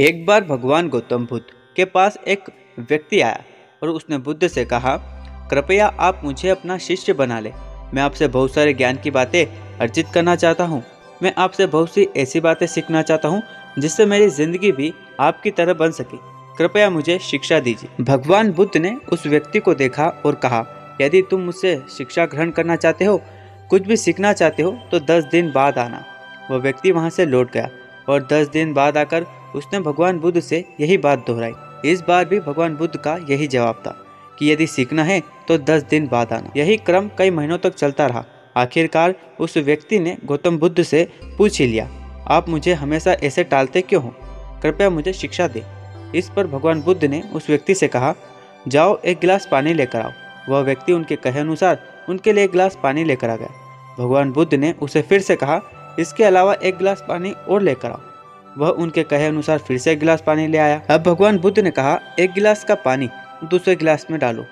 एक बार भगवान गौतम बुद्ध के पास एक व्यक्ति आया और उसने बुद्ध से कहा, कृपया आप मुझे अपना शिष्य बना ले। मैं आपसे बहुत सारे ज्ञान की बातें अर्जित करना चाहता हूँ। मैं आपसे बहुत सी ऐसी बातें सीखना चाहता हूँ, जिससे मेरी ज़िंदगी भी आपकी तरह बन सके। कृपया मुझे शिक्षा दीजिए। भगवान बुद्ध ने उस व्यक्ति को देखा और कहा, यदि तुम मुझसे शिक्षा ग्रहण करना चाहते हो, कुछ भी सीखना चाहते हो तो दस दिन बाद आना। वह व्यक्ति वहाँ से लौट गया और दस दिन बाद आकर उसने भगवान बुद्ध से यही बात दोहराई। इस बार भी भगवान बुद्ध का यही जवाब था कि यदि सीखना है तो दस दिन बाद आना। यही क्रम कई महीनों तक चलता रहा। आखिरकार उस व्यक्ति ने गौतम बुद्ध से पूछ ही लिया, आप मुझे हमेशा ऐसे टालते क्यों हो? कृपया मुझे शिक्षा दे। इस पर भगवान बुद्ध ने उस व्यक्ति से कहा, जाओ, एक गिलास पानी लेकर आओ। वह व्यक्ति उनके कहे अनुसार उनके लिए एक गिलास पानी लेकर आ गया। भगवान बुद्ध ने उसे फिर से कहा, इसके अलावा एक गिलास पानी और लेकर आओ। वह उनके कहे अनुसार फिर से एक गिलास पानी ले आया। अब भगवान बुद्ध ने कहा, एक गिलास का पानी दूसरे गिलास में डालो।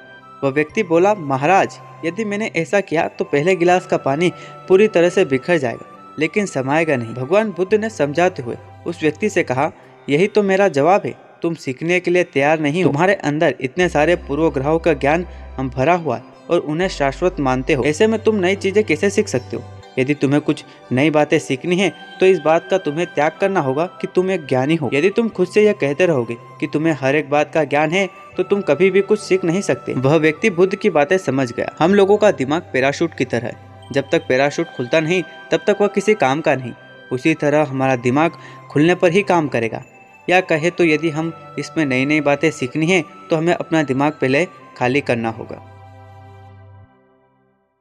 वह व्यक्ति बोला, महाराज, यदि मैंने ऐसा किया तो पहले गिलास का पानी पूरी तरह से बिखर जाएगा, लेकिन समाएगा नहीं। भगवान बुद्ध ने समझाते हुए उस व्यक्ति से कहा, यही तो मेरा जवाब है। तुम सीखने के लिए तैयार नहीं हो। तुम्हारे अंदर इतने सारे पूर्व ग्रहों का ज्ञान हम भरा हुआ है और उन्हें शाश्वत मानते हो। ऐसे में तुम नई चीज़ें कैसे सीख सकते हो? यदि तुम्हें कुछ नई बातें सीखनी है तो इस बात का तुम्हें त्याग करना होगा कि तुम एक ज्ञानी हो। यदि तुम खुद से यह कहते रहोगे कि तुम्हें हर एक बात का ज्ञान है तो तुम कभी भी कुछ सीख नहीं सकते। वह व्यक्ति बुद्ध की बातें समझ गया। हम लोगों का दिमाग पैराशूट की तरह है। जब तक पैराशूट खुलता नहीं, तब तक वह किसी काम का नहीं। उसी तरह हमारा दिमाग खुलने पर ही काम करेगा। या कहे तो यदि हम इसमें नई नई बातें सीखनी है तो हमें अपना दिमाग पहले खाली करना होगा।